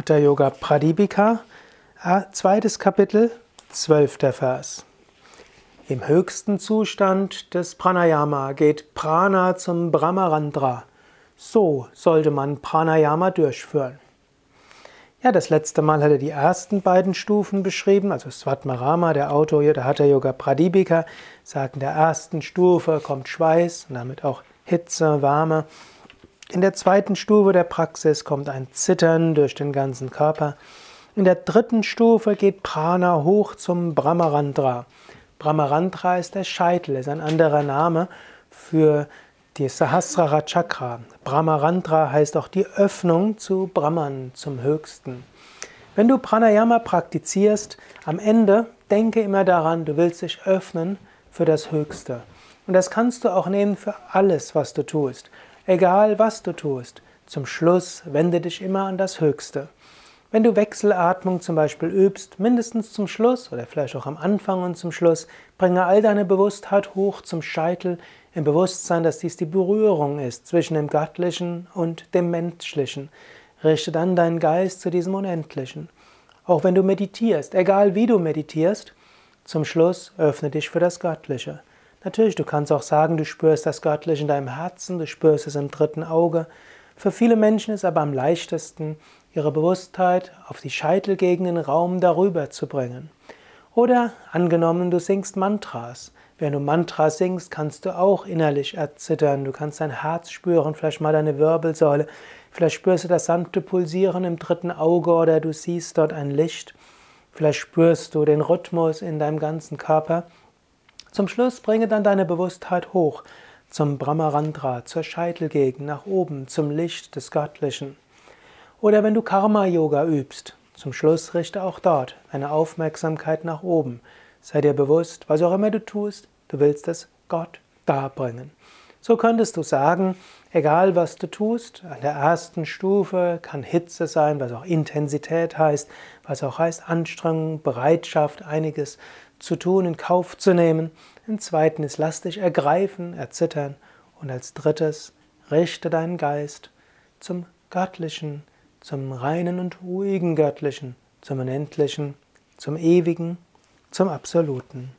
Hatha Yoga Pradipika, zweites Kapitel, zwölfter Vers. Im höchsten Zustand des Pranayama geht Prana zum Brahmarandra. So sollte man Pranayama durchführen. Ja, das letzte Mal hat er die ersten beiden Stufen beschrieben, also Svatmarama, der Autor der Hatha Yoga Pradipika, sagt, in der ersten Stufe kommt Schweiß und damit auch Hitze, Wärme. In der zweiten Stufe der Praxis kommt ein Zittern durch den ganzen Körper. In der dritten Stufe geht Prana hoch zum Brahmarandra. Brahmarandra ist der Scheitel, ist ein anderer Name für die Sahasrara Chakra. Brahmarandra heißt auch die Öffnung zu Brahman, zum Höchsten. Wenn du Pranayama praktizierst, am Ende denke immer daran, du willst dich öffnen für das Höchste. Und das kannst du auch nehmen für alles, was du tust. Egal was du tust, zum Schluss wende dich immer an das Höchste. Wenn du Wechselatmung zum Beispiel übst, mindestens zum Schluss oder vielleicht auch am Anfang und zum Schluss, bringe all deine Bewusstheit hoch zum Scheitel im Bewusstsein, dass dies die Berührung ist zwischen dem Göttlichen und dem Menschlichen. Richte dann deinen Geist zu diesem Unendlichen. Auch wenn du meditierst, egal wie du meditierst, zum Schluss öffne dich für das Göttliche. Natürlich, du kannst auch sagen, du spürst das Göttliche in deinem Herzen, du spürst es im dritten Auge. Für viele Menschen ist aber am leichtesten, ihre Bewusstheit auf die Scheitelgegenden Raum darüber zu bringen. Oder angenommen, du singst Mantras. Wenn du Mantras singst, kannst du auch innerlich erzittern. Du kannst dein Herz spüren, vielleicht mal deine Wirbelsäule. Vielleicht spürst du das sanfte Pulsieren im dritten Auge oder du siehst dort ein Licht. Vielleicht spürst du den Rhythmus in deinem ganzen Körper. Zum Schluss bringe dann deine Bewusstheit hoch zum Brahmarandra, zur Scheitelgegend, nach oben, zum Licht des Göttlichen. Oder wenn du Karma-Yoga übst, zum Schluss richte auch dort eine Aufmerksamkeit nach oben. Sei dir bewusst, was auch immer du tust, du willst es Gott darbringen. So könntest du sagen, egal was du tust, an der ersten Stufe kann Hitze sein, was auch Intensität heißt, was auch heißt Anstrengung, Bereitschaft, einiges zu tun, in Kauf zu nehmen. Im zweiten ist lass dich ergreifen, erzittern. Und als drittes richte deinen Geist zum Göttlichen, zum reinen und ruhigen Göttlichen, zum Unendlichen, zum Ewigen, zum Absoluten.